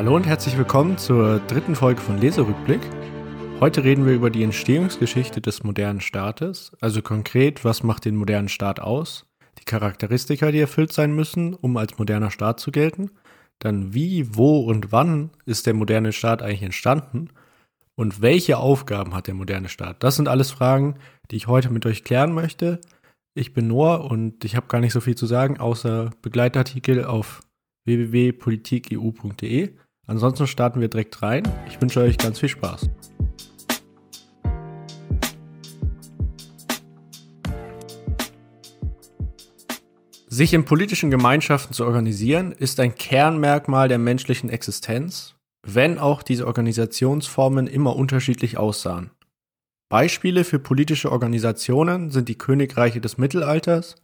Hallo und herzlich willkommen zur dritten Folge von Leserückblick. Heute reden wir über die Entstehungsgeschichte des modernen Staates, also konkret, was macht den modernen Staat aus, die Charakteristika, die erfüllt sein müssen, um als moderner Staat zu gelten, dann wie, wo und wann ist der moderne Staat eigentlich entstanden und welche Aufgaben hat der moderne Staat. Das sind alles Fragen, die ich heute mit euch klären möchte. Ich bin Noah und ich habe gar nicht so viel zu sagen, außer Begleitartikel auf www.politikeu.de. Ansonsten starten wir direkt rein. Ich wünsche euch ganz viel Spaß. Sich in politischen Gemeinschaften zu organisieren, ist ein Kernmerkmal der menschlichen Existenz, wenn auch diese Organisationsformen immer unterschiedlich aussahen. Beispiele für politische Organisationen sind die Königreiche des Mittelalters,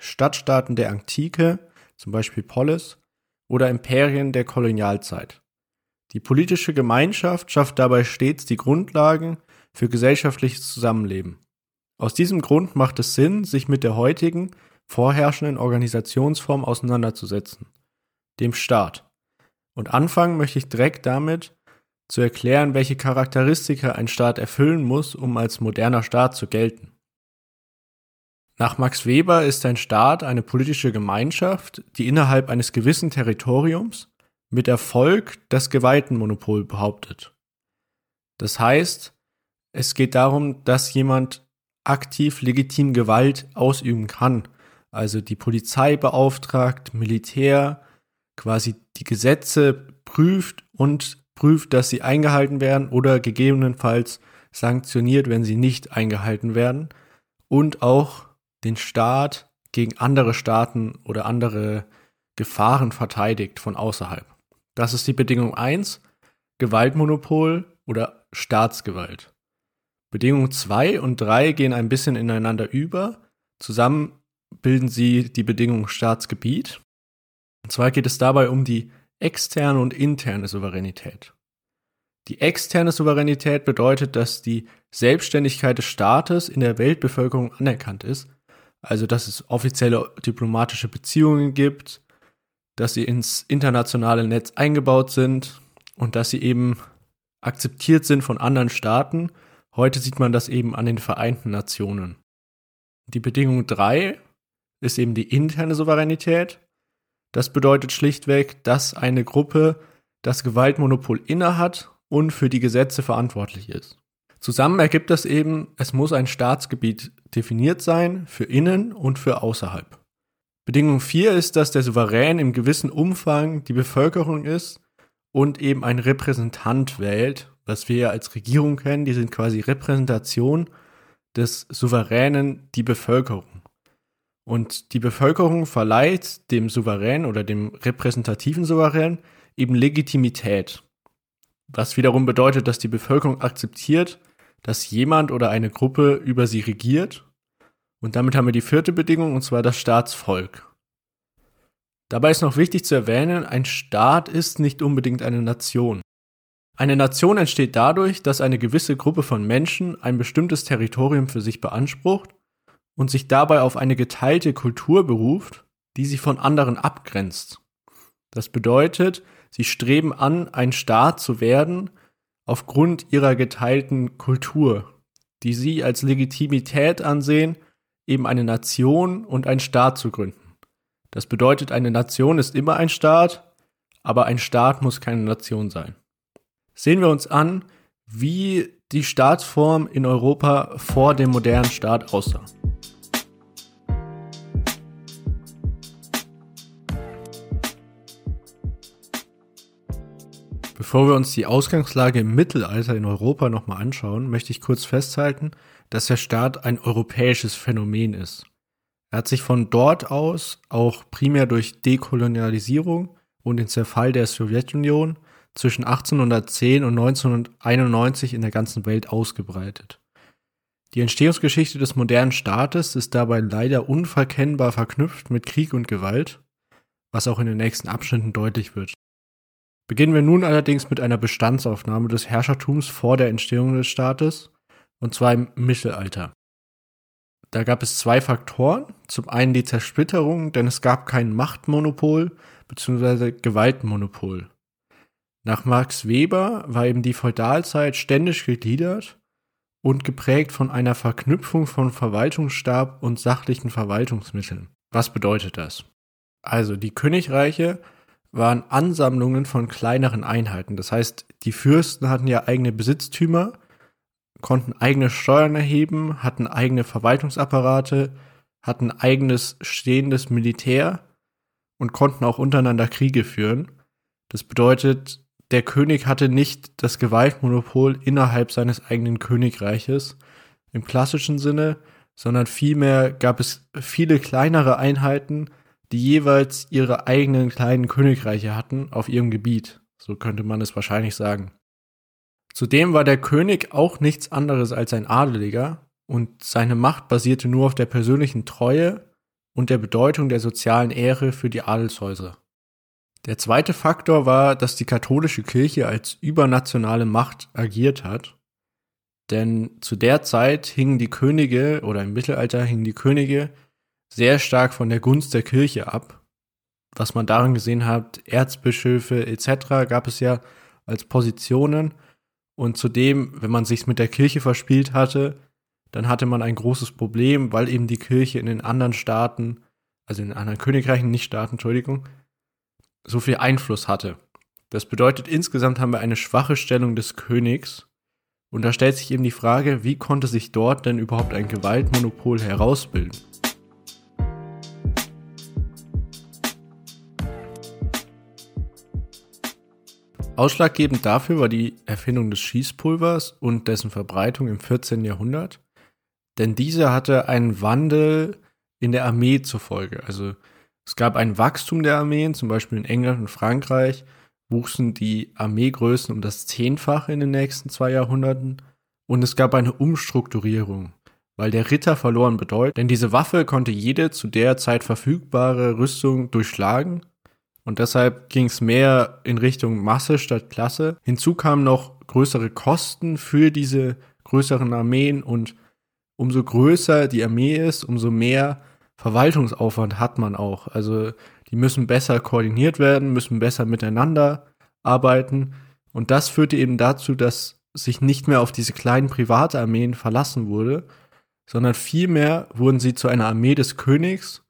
Stadtstaaten der Antike, zum Beispiel Polis, oder Imperien der Kolonialzeit. Die politische Gemeinschaft schafft dabei stets die Grundlagen für gesellschaftliches Zusammenleben. Aus diesem Grund macht es Sinn, sich mit der heutigen, vorherrschenden Organisationsform auseinanderzusetzen, dem Staat. Und anfangen möchte ich direkt damit, zu erklären, welche Charakteristika ein Staat erfüllen muss, um als moderner Staat zu gelten. Nach Max Weber ist ein Staat eine politische Gemeinschaft, die innerhalb eines gewissen Territoriums mit Erfolg das Gewaltenmonopol behauptet. Das heißt, es geht darum, dass jemand aktiv legitim Gewalt ausüben kann, also die Polizei beauftragt, Militär, quasi die Gesetze prüft und prüft, dass sie eingehalten werden oder gegebenenfalls sanktioniert, wenn sie nicht eingehalten werden und auch den Staat gegen andere Staaten oder andere Gefahren verteidigt von außerhalb. Das ist die Bedingung 1, Gewaltmonopol oder Staatsgewalt. Bedingung 2 und 3 gehen ein bisschen ineinander über. Zusammen bilden sie die Bedingung Staatsgebiet. Und zwar geht es dabei um die externe und interne Souveränität. Die externe Souveränität bedeutet, dass die Selbstständigkeit des Staates in der Weltbevölkerung anerkannt ist, also dass es offizielle diplomatische Beziehungen gibt, dass sie ins internationale Netz eingebaut sind und dass sie eben akzeptiert sind von anderen Staaten. Heute sieht man das eben an den Vereinten Nationen. Die Bedingung 3 ist eben die interne Souveränität. Das bedeutet schlichtweg, dass eine Gruppe das Gewaltmonopol innehat und für die Gesetze verantwortlich ist. Zusammen ergibt das eben, es muss ein Staatsgebiet definiert sein für innen und für außerhalb. Bedingung 4 ist, dass der Souverän im gewissen Umfang die Bevölkerung ist und eben ein Repräsentant wählt, was wir ja als Regierung kennen, die sind quasi Repräsentation des Souveränen die Bevölkerung. Und die Bevölkerung verleiht dem Souverän oder dem repräsentativen Souverän eben Legitimität. Was wiederum bedeutet, dass die Bevölkerung akzeptiert, dass jemand oder eine Gruppe über sie regiert. Und damit haben wir die vierte Bedingung, und zwar das Staatsvolk. Dabei ist noch wichtig zu erwähnen, ein Staat ist nicht unbedingt eine Nation. Eine Nation entsteht dadurch, dass eine gewisse Gruppe von Menschen ein bestimmtes Territorium für sich beansprucht und sich dabei auf eine geteilte Kultur beruft, die sie von anderen abgrenzt. Das bedeutet, sie streben an, ein Staat zu werden, aufgrund ihrer geteilten Kultur, die sie als Legitimität ansehen, eben eine Nation und einen Staat zu gründen. Das bedeutet, eine Nation ist immer ein Staat, aber ein Staat muss keine Nation sein. Sehen wir uns an, wie die Staatsform in Europa vor dem modernen Staat aussah. Bevor wir uns die Ausgangslage im Mittelalter in Europa nochmal anschauen, möchte ich kurz festhalten, dass der Staat ein europäisches Phänomen ist. Er hat sich von dort aus auch primär durch Dekolonialisierung und den Zerfall der Sowjetunion zwischen 1810 und 1991 in der ganzen Welt ausgebreitet. Die Entstehungsgeschichte des modernen Staates ist dabei leider unverkennbar verknüpft mit Krieg und Gewalt, was auch in den nächsten Abschnitten deutlich wird. Beginnen wir nun allerdings mit einer Bestandsaufnahme des Herrschertums vor der Entstehung des Staates, und zwar im Mittelalter. Da gab es zwei Faktoren. Zum einen die Zersplitterung, denn es gab kein Machtmonopol bzw. Gewaltmonopol. Nach Max Weber war eben die Feudalzeit ständig gegliedert und geprägt von einer Verknüpfung von Verwaltungsstab und sachlichen Verwaltungsmitteln. Was bedeutet das? Also die Königreiche waren Ansammlungen von kleineren Einheiten. Das heißt, die Fürsten hatten ja eigene Besitztümer, konnten eigene Steuern erheben, hatten eigene Verwaltungsapparate, hatten eigenes stehendes Militär und konnten auch untereinander Kriege führen. Das bedeutet, der König hatte nicht das Gewaltmonopol innerhalb seines eigenen Königreiches im klassischen Sinne, sondern vielmehr gab es viele kleinere Einheiten, die jeweils ihre eigenen kleinen Königreiche hatten auf ihrem Gebiet. So könnte man es wahrscheinlich sagen. Zudem war der König auch nichts anderes als ein Adeliger und seine Macht basierte nur auf der persönlichen Treue und der Bedeutung der sozialen Ehre für die Adelshäuser. Der zweite Faktor war, dass die katholische Kirche als übernationale Macht agiert hat, denn zu der Zeit hingen die Könige oder im Mittelalter hingen die Könige sehr stark von der Gunst der Kirche ab. Was man darin gesehen hat, Erzbischöfe etc. gab es ja als Positionen. Und zudem, wenn man sich mit der Kirche verspielt hatte, dann hatte man ein großes Problem, weil eben die Kirche in den anderen Staaten, also in den anderen Königreichen, nicht Staaten, Entschuldigung, so viel Einfluss hatte. Das bedeutet, insgesamt haben wir eine schwache Stellung des Königs. Und da stellt sich eben die Frage, wie konnte sich dort denn überhaupt ein Gewaltmonopol herausbilden? Ausschlaggebend dafür war die Erfindung des Schießpulvers und dessen Verbreitung im 14. Jahrhundert, denn diese hatte einen Wandel in der Armee zur Folge. Also es gab ein Wachstum der Armeen, zum Beispiel in England und Frankreich wuchsen die Armeegrößen um das Zehnfache in den nächsten zwei Jahrhunderten und es gab eine Umstrukturierung, weil der Ritter verloren bedeutet, denn diese Waffe konnte jede zu der Zeit verfügbare Rüstung durchschlagen und deshalb ging es mehr in Richtung Masse statt Klasse. Hinzu kamen noch größere Kosten für diese größeren Armeen und umso größer die Armee ist, umso mehr Verwaltungsaufwand hat man auch. Also die müssen besser koordiniert werden, müssen besser miteinander arbeiten. Und das führte eben dazu, dass sich nicht mehr auf diese kleinen Privatarmeen verlassen wurde, sondern vielmehr wurden sie zu einer Armee des Königs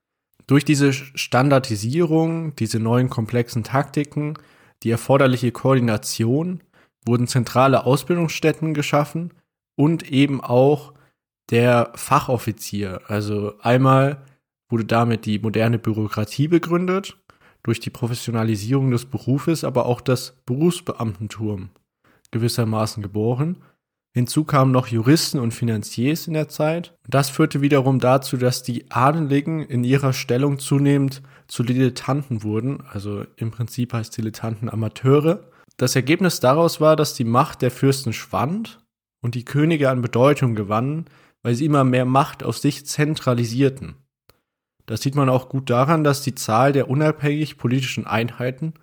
durch diese Standardisierung, diese neuen komplexen Taktiken, die erforderliche Koordination, wurden zentrale Ausbildungsstätten geschaffen und eben auch der Fachoffizier. Also einmal wurde damit die moderne Bürokratie begründet, durch die Professionalisierung des Berufes, aber auch das Berufsbeamtentum gewissermaßen geboren Hinzu kamen noch Juristen und Finanziers in der Zeit. Das führte wiederum dazu, dass die Adeligen in ihrer Stellung zunehmend zu Dilettanten wurden. Also im Prinzip heißt Dilettanten Amateure. Das Ergebnis daraus war, dass die Macht der Fürsten schwand und die Könige an Bedeutung gewannen, weil sie immer mehr Macht auf sich zentralisierten. Das sieht man auch gut daran, dass die Zahl der unabhängig politischen Einheiten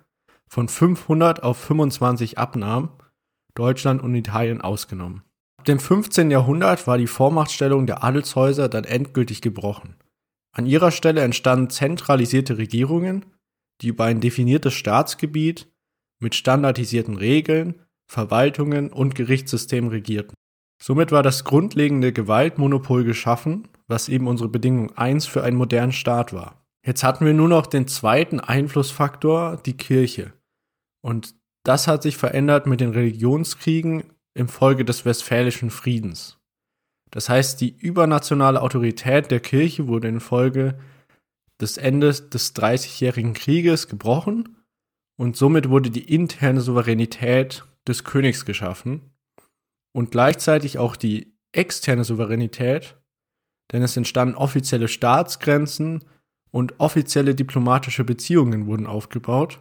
von 500 auf 25 abnahm Deutschland und Italien ausgenommen. Ab dem 15. Jahrhundert war die Vormachtstellung der Adelshäuser dann endgültig gebrochen. An ihrer Stelle entstanden zentralisierte Regierungen, die über ein definiertes Staatsgebiet mit standardisierten Regeln, Verwaltungen und Gerichtssystemen regierten. Somit war das grundlegende Gewaltmonopol geschaffen, was eben unsere Bedingung 1 für einen modernen Staat war. Jetzt hatten wir nur noch den zweiten Einflussfaktor, die Kirche. Und das hat sich verändert mit den Religionskriegen infolge des Westfälischen Friedens. Das heißt, die übernationale Autorität der Kirche wurde infolge des Endes des Dreißigjährigen Krieges gebrochen und somit wurde die interne Souveränität des Königs geschaffen und gleichzeitig auch die externe Souveränität, denn es entstanden offizielle Staatsgrenzen und offizielle diplomatische Beziehungen wurden aufgebaut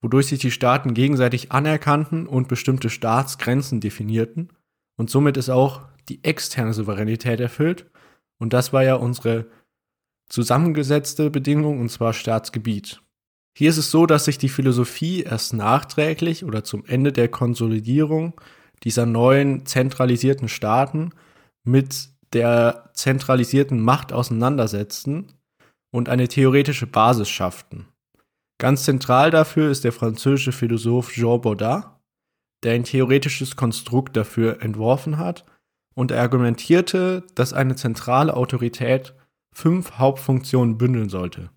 wodurch sich die Staaten gegenseitig anerkannten und bestimmte Staatsgrenzen definierten. Und somit ist auch die externe Souveränität erfüllt. Und das war ja unsere zusammengesetzte Bedingung, und zwar Staatsgebiet. Hier ist es so, dass sich die Philosophie erst nachträglich oder zum Ende der Konsolidierung dieser neuen zentralisierten Staaten mit der zentralisierten Macht auseinandersetzten und eine theoretische Basis schafften. Ganz zentral dafür ist der französische Philosoph Jean Baudin, der ein theoretisches Konstrukt dafür entworfen hat und er argumentierte, dass eine zentrale Autorität fünf Hauptfunktionen bündeln sollte.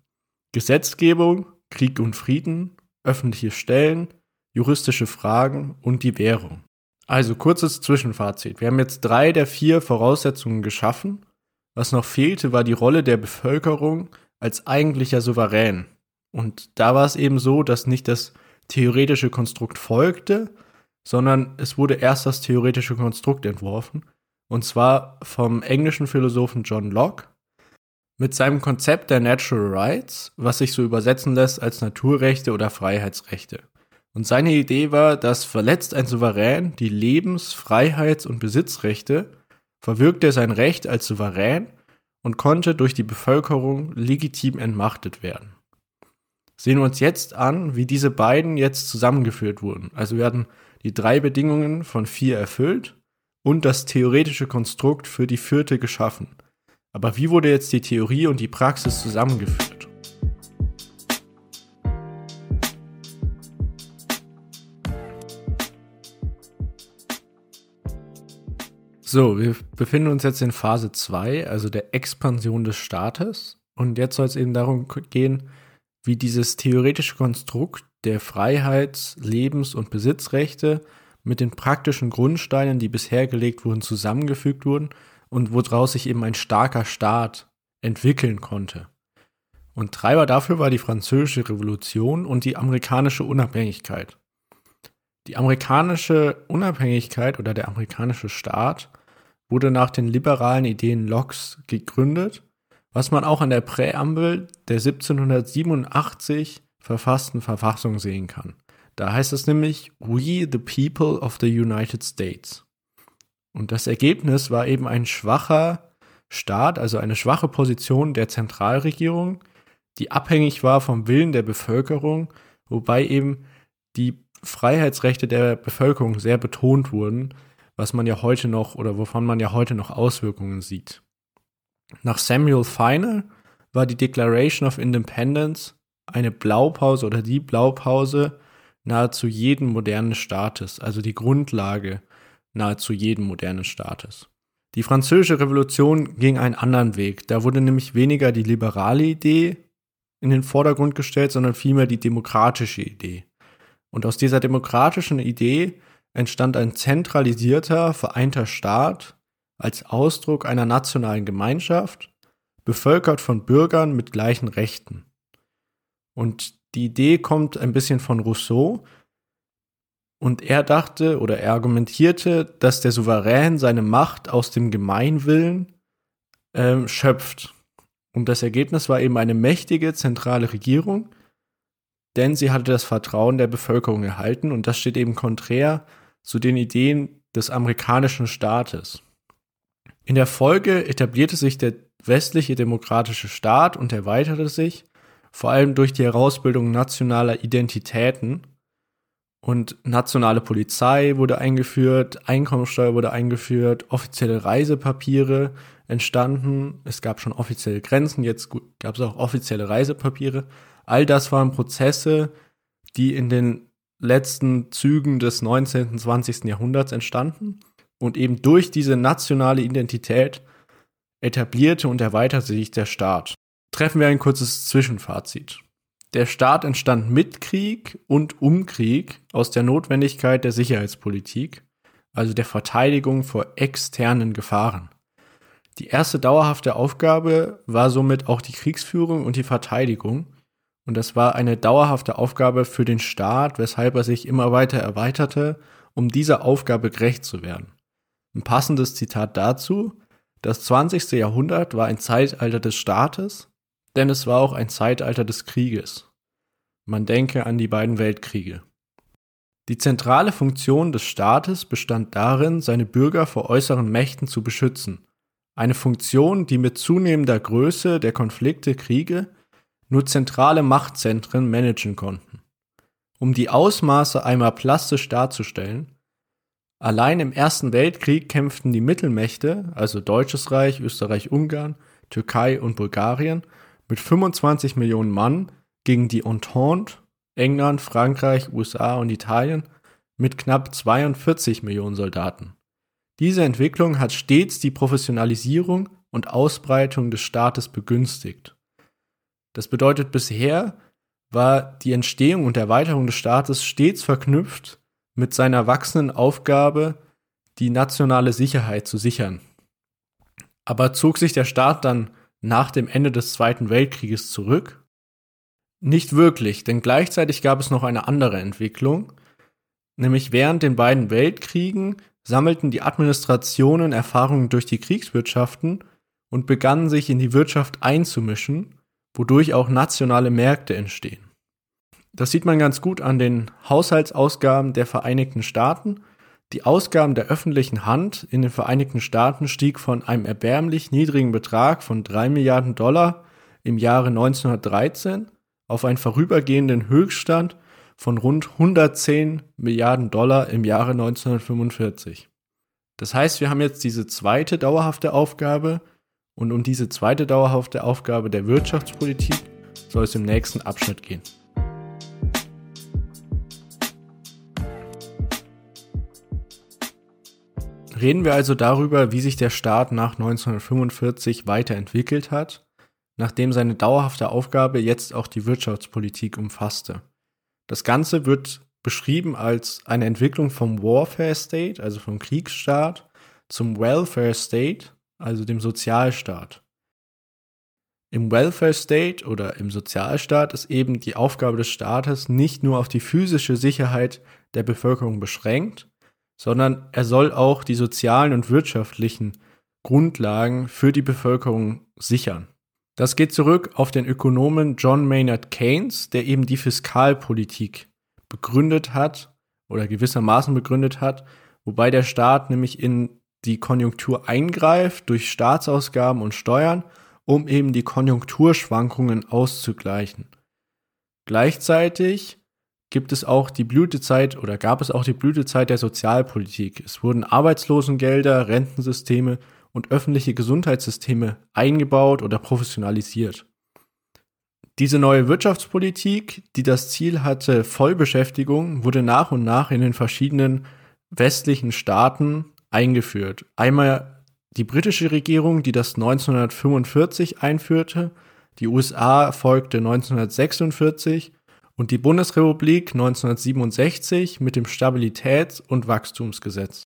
Gesetzgebung, Krieg und Frieden, öffentliche Stellen, juristische Fragen und die Währung. Also kurzes Zwischenfazit. Wir haben jetzt drei der vier Voraussetzungen geschaffen. Was noch fehlte, war die Rolle der Bevölkerung als eigentlicher Souverän. Und da war es eben so, dass nicht das theoretische Konstrukt folgte, sondern es wurde erst das theoretische Konstrukt entworfen, und zwar vom englischen Philosophen John Locke mit seinem Konzept der Natural Rights, was sich so übersetzen lässt als Naturrechte oder Freiheitsrechte. Und seine Idee war, dass verletzt ein Souverän die Lebens-, Freiheits- und Besitzrechte, verwirkte er sein Recht als Souverän und konnte durch die Bevölkerung legitim entmachtet werden. Sehen wir uns jetzt an, wie diese beiden jetzt zusammengeführt wurden. Also werden die drei Bedingungen von vier erfüllt und das theoretische Konstrukt für die vierte geschaffen. Aber wie wurde jetzt die Theorie und die Praxis zusammengeführt? So, wir befinden uns jetzt in Phase 2, also der Expansion des Staates. Und jetzt soll es eben darum gehen, wie dieses theoretische Konstrukt der Freiheits-, Lebens- und Besitzrechte mit den praktischen Grundsteinen, die bisher gelegt wurden, zusammengefügt wurden und woraus sich eben ein starker Staat entwickeln konnte. Und Treiber dafür war die Französische Revolution und die amerikanische Unabhängigkeit. Die amerikanische Unabhängigkeit oder der amerikanische Staat wurde nach den liberalen Ideen Locke's gegründet, was man auch an der Präambel der 1787 verfassten Verfassung sehen kann. Da heißt es nämlich We the People of the United States. Und das Ergebnis war eben ein schwacher Staat, also eine schwache Position der Zentralregierung, die abhängig war vom Willen der Bevölkerung, wobei eben die Freiheitsrechte der Bevölkerung sehr betont wurden, was man ja heute noch oder wovon man ja heute noch Auswirkungen sieht. Nach Samuel Feiner war die Declaration of Independence eine Blaupause oder die Blaupause nahezu jeden modernen Staates, also die Grundlage nahezu jeden modernen Staates. Die französische Revolution ging einen anderen Weg. Da wurde nämlich weniger die liberale Idee in den Vordergrund gestellt, sondern vielmehr die demokratische Idee. Und aus dieser demokratischen Idee entstand ein zentralisierter, vereinter Staat als Ausdruck einer nationalen Gemeinschaft, bevölkert von Bürgern mit gleichen Rechten. Und die Idee kommt ein bisschen von Rousseau. Und er dachte oder er argumentierte, dass der Souverän seine Macht aus dem Gemeinwillen ähm, schöpft. Und das Ergebnis war eben eine mächtige zentrale Regierung, denn sie hatte das Vertrauen der Bevölkerung erhalten und das steht eben konträr zu den Ideen des amerikanischen Staates. In der Folge etablierte sich der westliche demokratische Staat und erweiterte sich vor allem durch die Herausbildung nationaler Identitäten. Und nationale Polizei wurde eingeführt, Einkommensteuer wurde eingeführt, offizielle Reisepapiere entstanden. Es gab schon offizielle Grenzen, jetzt gab es auch offizielle Reisepapiere. All das waren Prozesse, die in den letzten Zügen des 19. und 20. Jahrhunderts entstanden und eben durch diese nationale Identität etablierte und erweiterte sich der Staat treffen wir ein kurzes Zwischenfazit. Der Staat entstand mit Krieg und um Krieg aus der Notwendigkeit der Sicherheitspolitik, also der Verteidigung vor externen Gefahren. Die erste dauerhafte Aufgabe war somit auch die Kriegsführung und die Verteidigung, und das war eine dauerhafte Aufgabe für den Staat, weshalb er sich immer weiter erweiterte, um dieser Aufgabe gerecht zu werden. Ein passendes Zitat dazu, das 20. Jahrhundert war ein Zeitalter des Staates, denn es war auch ein Zeitalter des Krieges. Man denke an die beiden Weltkriege. Die zentrale Funktion des Staates bestand darin, seine Bürger vor äußeren Mächten zu beschützen. Eine Funktion, die mit zunehmender Größe der Konflikte, Kriege nur zentrale Machtzentren managen konnten. Um die Ausmaße einmal plastisch darzustellen, allein im Ersten Weltkrieg kämpften die Mittelmächte, also Deutsches Reich, Österreich-Ungarn, Türkei und Bulgarien, mit 25 Millionen Mann gegen die Entente, England, Frankreich, USA und Italien mit knapp 42 Millionen Soldaten. Diese Entwicklung hat stets die Professionalisierung und Ausbreitung des Staates begünstigt. Das bedeutet, bisher war die Entstehung und Erweiterung des Staates stets verknüpft mit seiner wachsenden Aufgabe, die nationale Sicherheit zu sichern. Aber zog sich der Staat dann nach dem Ende des Zweiten Weltkrieges zurück? Nicht wirklich, denn gleichzeitig gab es noch eine andere Entwicklung, nämlich während den beiden Weltkriegen sammelten die Administrationen Erfahrungen durch die Kriegswirtschaften und begannen sich in die Wirtschaft einzumischen, wodurch auch nationale Märkte entstehen. Das sieht man ganz gut an den Haushaltsausgaben der Vereinigten Staaten. Die Ausgaben der öffentlichen Hand in den Vereinigten Staaten stieg von einem erbärmlich niedrigen Betrag von 3 Milliarden Dollar im Jahre 1913 auf einen vorübergehenden Höchststand von rund 110 Milliarden Dollar im Jahre 1945. Das heißt, wir haben jetzt diese zweite dauerhafte Aufgabe und um diese zweite dauerhafte Aufgabe der Wirtschaftspolitik soll es im nächsten Abschnitt gehen. Reden wir also darüber, wie sich der Staat nach 1945 weiterentwickelt hat, nachdem seine dauerhafte Aufgabe jetzt auch die Wirtschaftspolitik umfasste. Das Ganze wird beschrieben als eine Entwicklung vom Warfare State, also vom Kriegsstaat, zum Welfare State, also dem Sozialstaat. Im Welfare State oder im Sozialstaat ist eben die Aufgabe des Staates nicht nur auf die physische Sicherheit der Bevölkerung beschränkt, sondern er soll auch die sozialen und wirtschaftlichen Grundlagen für die Bevölkerung sichern. Das geht zurück auf den Ökonomen John Maynard Keynes, der eben die Fiskalpolitik begründet hat oder gewissermaßen begründet hat, wobei der Staat nämlich in die Konjunktur eingreift durch Staatsausgaben und Steuern, um eben die Konjunkturschwankungen auszugleichen. Gleichzeitig gibt es auch die Blütezeit oder gab es auch die Blütezeit der Sozialpolitik. Es wurden Arbeitslosengelder, Rentensysteme und öffentliche Gesundheitssysteme eingebaut oder professionalisiert. Diese neue Wirtschaftspolitik, die das Ziel hatte, Vollbeschäftigung, wurde nach und nach in den verschiedenen westlichen Staaten eingeführt. Einmal die britische Regierung, die das 1945 einführte, die USA folgte 1946 und die Bundesrepublik 1967 mit dem Stabilitäts- und Wachstumsgesetz.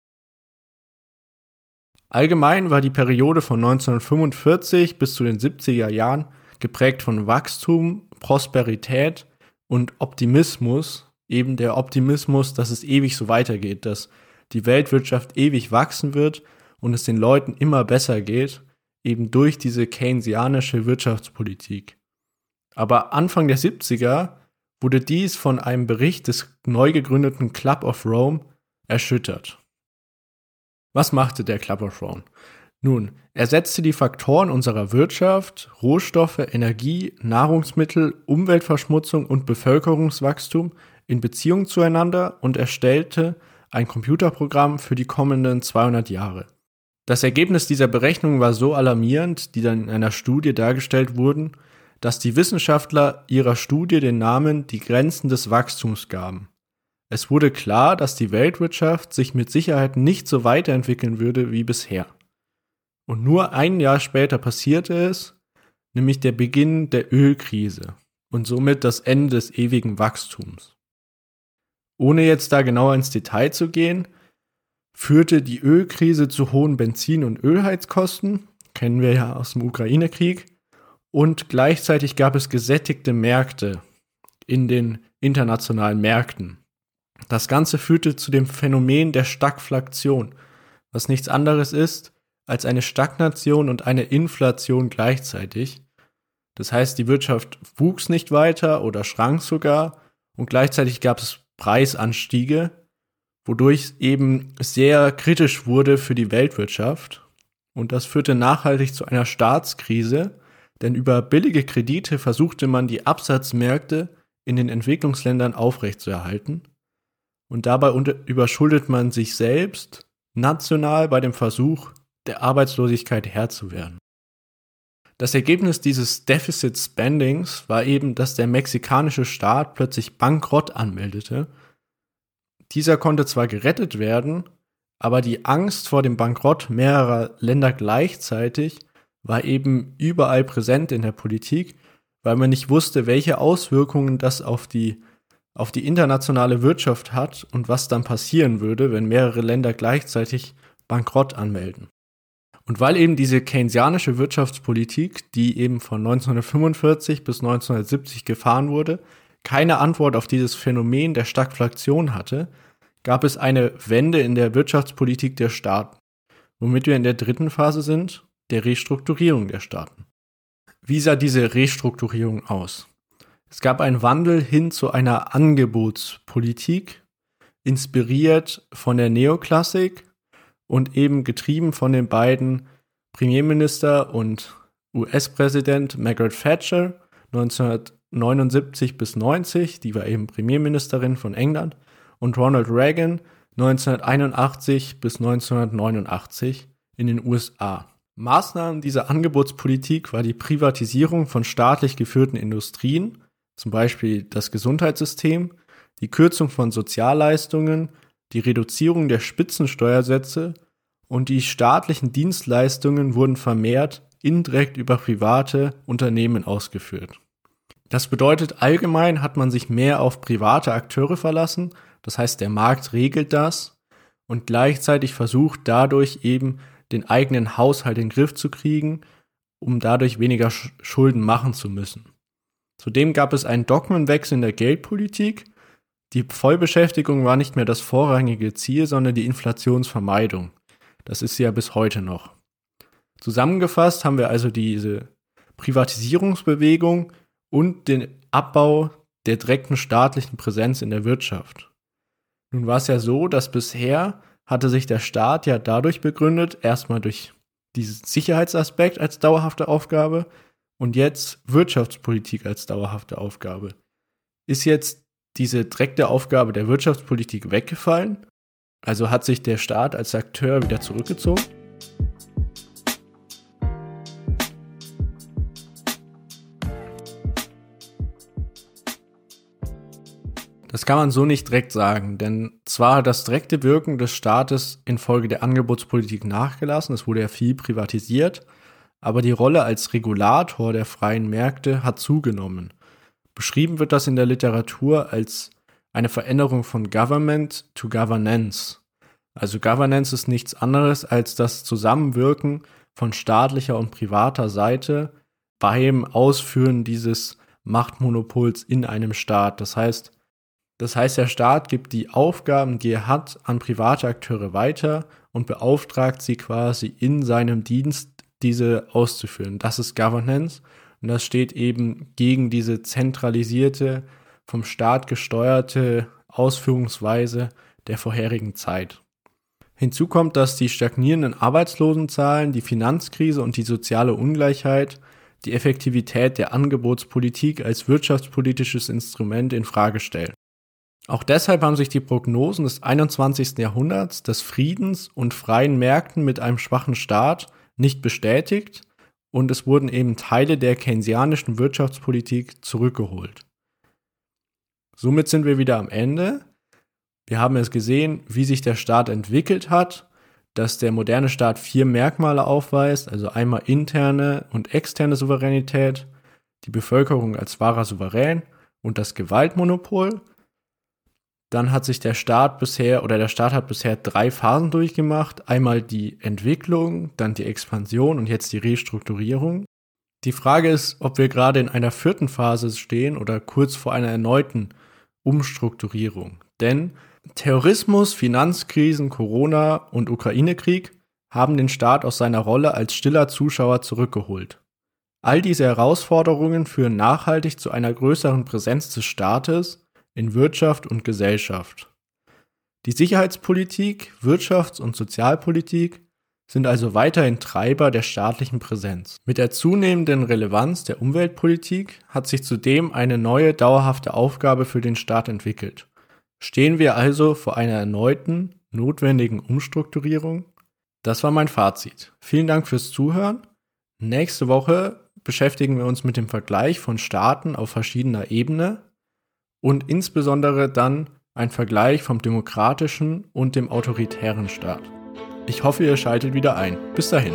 Allgemein war die Periode von 1945 bis zu den 70er Jahren geprägt von Wachstum, Prosperität und Optimismus, eben der Optimismus, dass es ewig so weitergeht, dass die Weltwirtschaft ewig wachsen wird und es den Leuten immer besser geht, eben durch diese keynesianische Wirtschaftspolitik. Aber Anfang der 70er wurde dies von einem Bericht des neu gegründeten Club of Rome erschüttert. Was machte der Club of Rome? Nun, er setzte die Faktoren unserer Wirtschaft, Rohstoffe, Energie, Nahrungsmittel, Umweltverschmutzung und Bevölkerungswachstum in Beziehung zueinander und erstellte ein Computerprogramm für die kommenden 200 Jahre. Das Ergebnis dieser Berechnung war so alarmierend, die dann in einer Studie dargestellt wurden, dass die Wissenschaftler ihrer Studie den Namen die Grenzen des Wachstums gaben. Es wurde klar, dass die Weltwirtschaft sich mit Sicherheit nicht so weiterentwickeln würde wie bisher. Und nur ein Jahr später passierte es, nämlich der Beginn der Ölkrise und somit das Ende des ewigen Wachstums. Ohne jetzt da genauer ins Detail zu gehen, führte die Ölkrise zu hohen Benzin- und Ölheizkosten, kennen wir ja aus dem Ukraine-Krieg, und gleichzeitig gab es gesättigte Märkte in den internationalen Märkten. Das Ganze führte zu dem Phänomen der Stagflation, was nichts anderes ist als eine Stagnation und eine Inflation gleichzeitig. Das heißt, die Wirtschaft wuchs nicht weiter oder schrank sogar und gleichzeitig gab es Preisanstiege, wodurch eben sehr kritisch wurde für die Weltwirtschaft. Und das führte nachhaltig zu einer Staatskrise, denn über billige Kredite versuchte man die Absatzmärkte in den Entwicklungsländern aufrechtzuerhalten. Und dabei überschuldet man sich selbst national bei dem Versuch, der Arbeitslosigkeit Herr zu werden. Das Ergebnis dieses Deficit Spendings war eben, dass der mexikanische Staat plötzlich Bankrott anmeldete. Dieser konnte zwar gerettet werden, aber die Angst vor dem Bankrott mehrerer Länder gleichzeitig war eben überall präsent in der Politik, weil man nicht wusste, welche Auswirkungen das auf die, auf die internationale Wirtschaft hat und was dann passieren würde, wenn mehrere Länder gleichzeitig Bankrott anmelden. Und weil eben diese keynesianische Wirtschaftspolitik, die eben von 1945 bis 1970 gefahren wurde, keine Antwort auf dieses Phänomen der Stagflation hatte, gab es eine Wende in der Wirtschaftspolitik der Staaten, womit wir in der dritten Phase sind, der Restrukturierung der Staaten. Wie sah diese Restrukturierung aus? Es gab einen Wandel hin zu einer Angebotspolitik, inspiriert von der Neoklassik und eben getrieben von den beiden Premierminister und US-Präsident Margaret Thatcher 1979 bis 90, die war eben Premierministerin von England, und Ronald Reagan 1981 bis 1989 in den USA. Maßnahmen dieser Angebotspolitik war die Privatisierung von staatlich geführten Industrien, zum Beispiel das Gesundheitssystem, die Kürzung von Sozialleistungen die Reduzierung der Spitzensteuersätze und die staatlichen Dienstleistungen wurden vermehrt indirekt über private Unternehmen ausgeführt. Das bedeutet, allgemein hat man sich mehr auf private Akteure verlassen, das heißt, der Markt regelt das und gleichzeitig versucht dadurch eben den eigenen Haushalt in den Griff zu kriegen, um dadurch weniger Schulden machen zu müssen. Zudem gab es einen Dogmenwechsel in der Geldpolitik die Vollbeschäftigung war nicht mehr das vorrangige Ziel, sondern die Inflationsvermeidung. Das ist sie ja bis heute noch. Zusammengefasst haben wir also diese Privatisierungsbewegung und den Abbau der direkten staatlichen Präsenz in der Wirtschaft. Nun war es ja so, dass bisher hatte sich der Staat ja dadurch begründet, erstmal durch diesen Sicherheitsaspekt als dauerhafte Aufgabe und jetzt Wirtschaftspolitik als dauerhafte Aufgabe. Ist jetzt diese direkte Aufgabe der Wirtschaftspolitik weggefallen? Also hat sich der Staat als Akteur wieder zurückgezogen? Kann man so nicht direkt sagen, denn zwar hat das direkte Wirken des Staates infolge der Angebotspolitik nachgelassen, es wurde ja viel privatisiert, aber die Rolle als Regulator der freien Märkte hat zugenommen. Beschrieben wird das in der Literatur als eine Veränderung von Government to Governance. Also Governance ist nichts anderes als das Zusammenwirken von staatlicher und privater Seite beim Ausführen dieses Machtmonopols in einem Staat. Das heißt, das heißt, der Staat gibt die Aufgaben, die er hat, an private Akteure weiter und beauftragt sie quasi in seinem Dienst, diese auszuführen. Das ist Governance und das steht eben gegen diese zentralisierte, vom Staat gesteuerte Ausführungsweise der vorherigen Zeit. Hinzu kommt, dass die stagnierenden Arbeitslosenzahlen, die Finanzkrise und die soziale Ungleichheit die Effektivität der Angebotspolitik als wirtschaftspolitisches Instrument in Frage stellen. Auch deshalb haben sich die Prognosen des 21. Jahrhunderts des Friedens und freien Märkten mit einem schwachen Staat nicht bestätigt und es wurden eben Teile der keynesianischen Wirtschaftspolitik zurückgeholt. Somit sind wir wieder am Ende. Wir haben es gesehen, wie sich der Staat entwickelt hat, dass der moderne Staat vier Merkmale aufweist, also einmal interne und externe Souveränität, die Bevölkerung als wahrer Souverän und das Gewaltmonopol. Dann hat sich der Staat bisher oder der Staat hat bisher drei Phasen durchgemacht. Einmal die Entwicklung, dann die Expansion und jetzt die Restrukturierung. Die Frage ist, ob wir gerade in einer vierten Phase stehen oder kurz vor einer erneuten Umstrukturierung. Denn Terrorismus, Finanzkrisen, Corona und Ukraine-Krieg haben den Staat aus seiner Rolle als stiller Zuschauer zurückgeholt. All diese Herausforderungen führen nachhaltig zu einer größeren Präsenz des Staates in Wirtschaft und Gesellschaft. Die Sicherheitspolitik, Wirtschafts- und Sozialpolitik sind also weiterhin Treiber der staatlichen Präsenz. Mit der zunehmenden Relevanz der Umweltpolitik hat sich zudem eine neue dauerhafte Aufgabe für den Staat entwickelt. Stehen wir also vor einer erneuten, notwendigen Umstrukturierung? Das war mein Fazit. Vielen Dank fürs Zuhören. Nächste Woche beschäftigen wir uns mit dem Vergleich von Staaten auf verschiedener Ebene und insbesondere dann ein Vergleich vom demokratischen und dem autoritären Staat. Ich hoffe, ihr schaltet wieder ein. Bis dahin.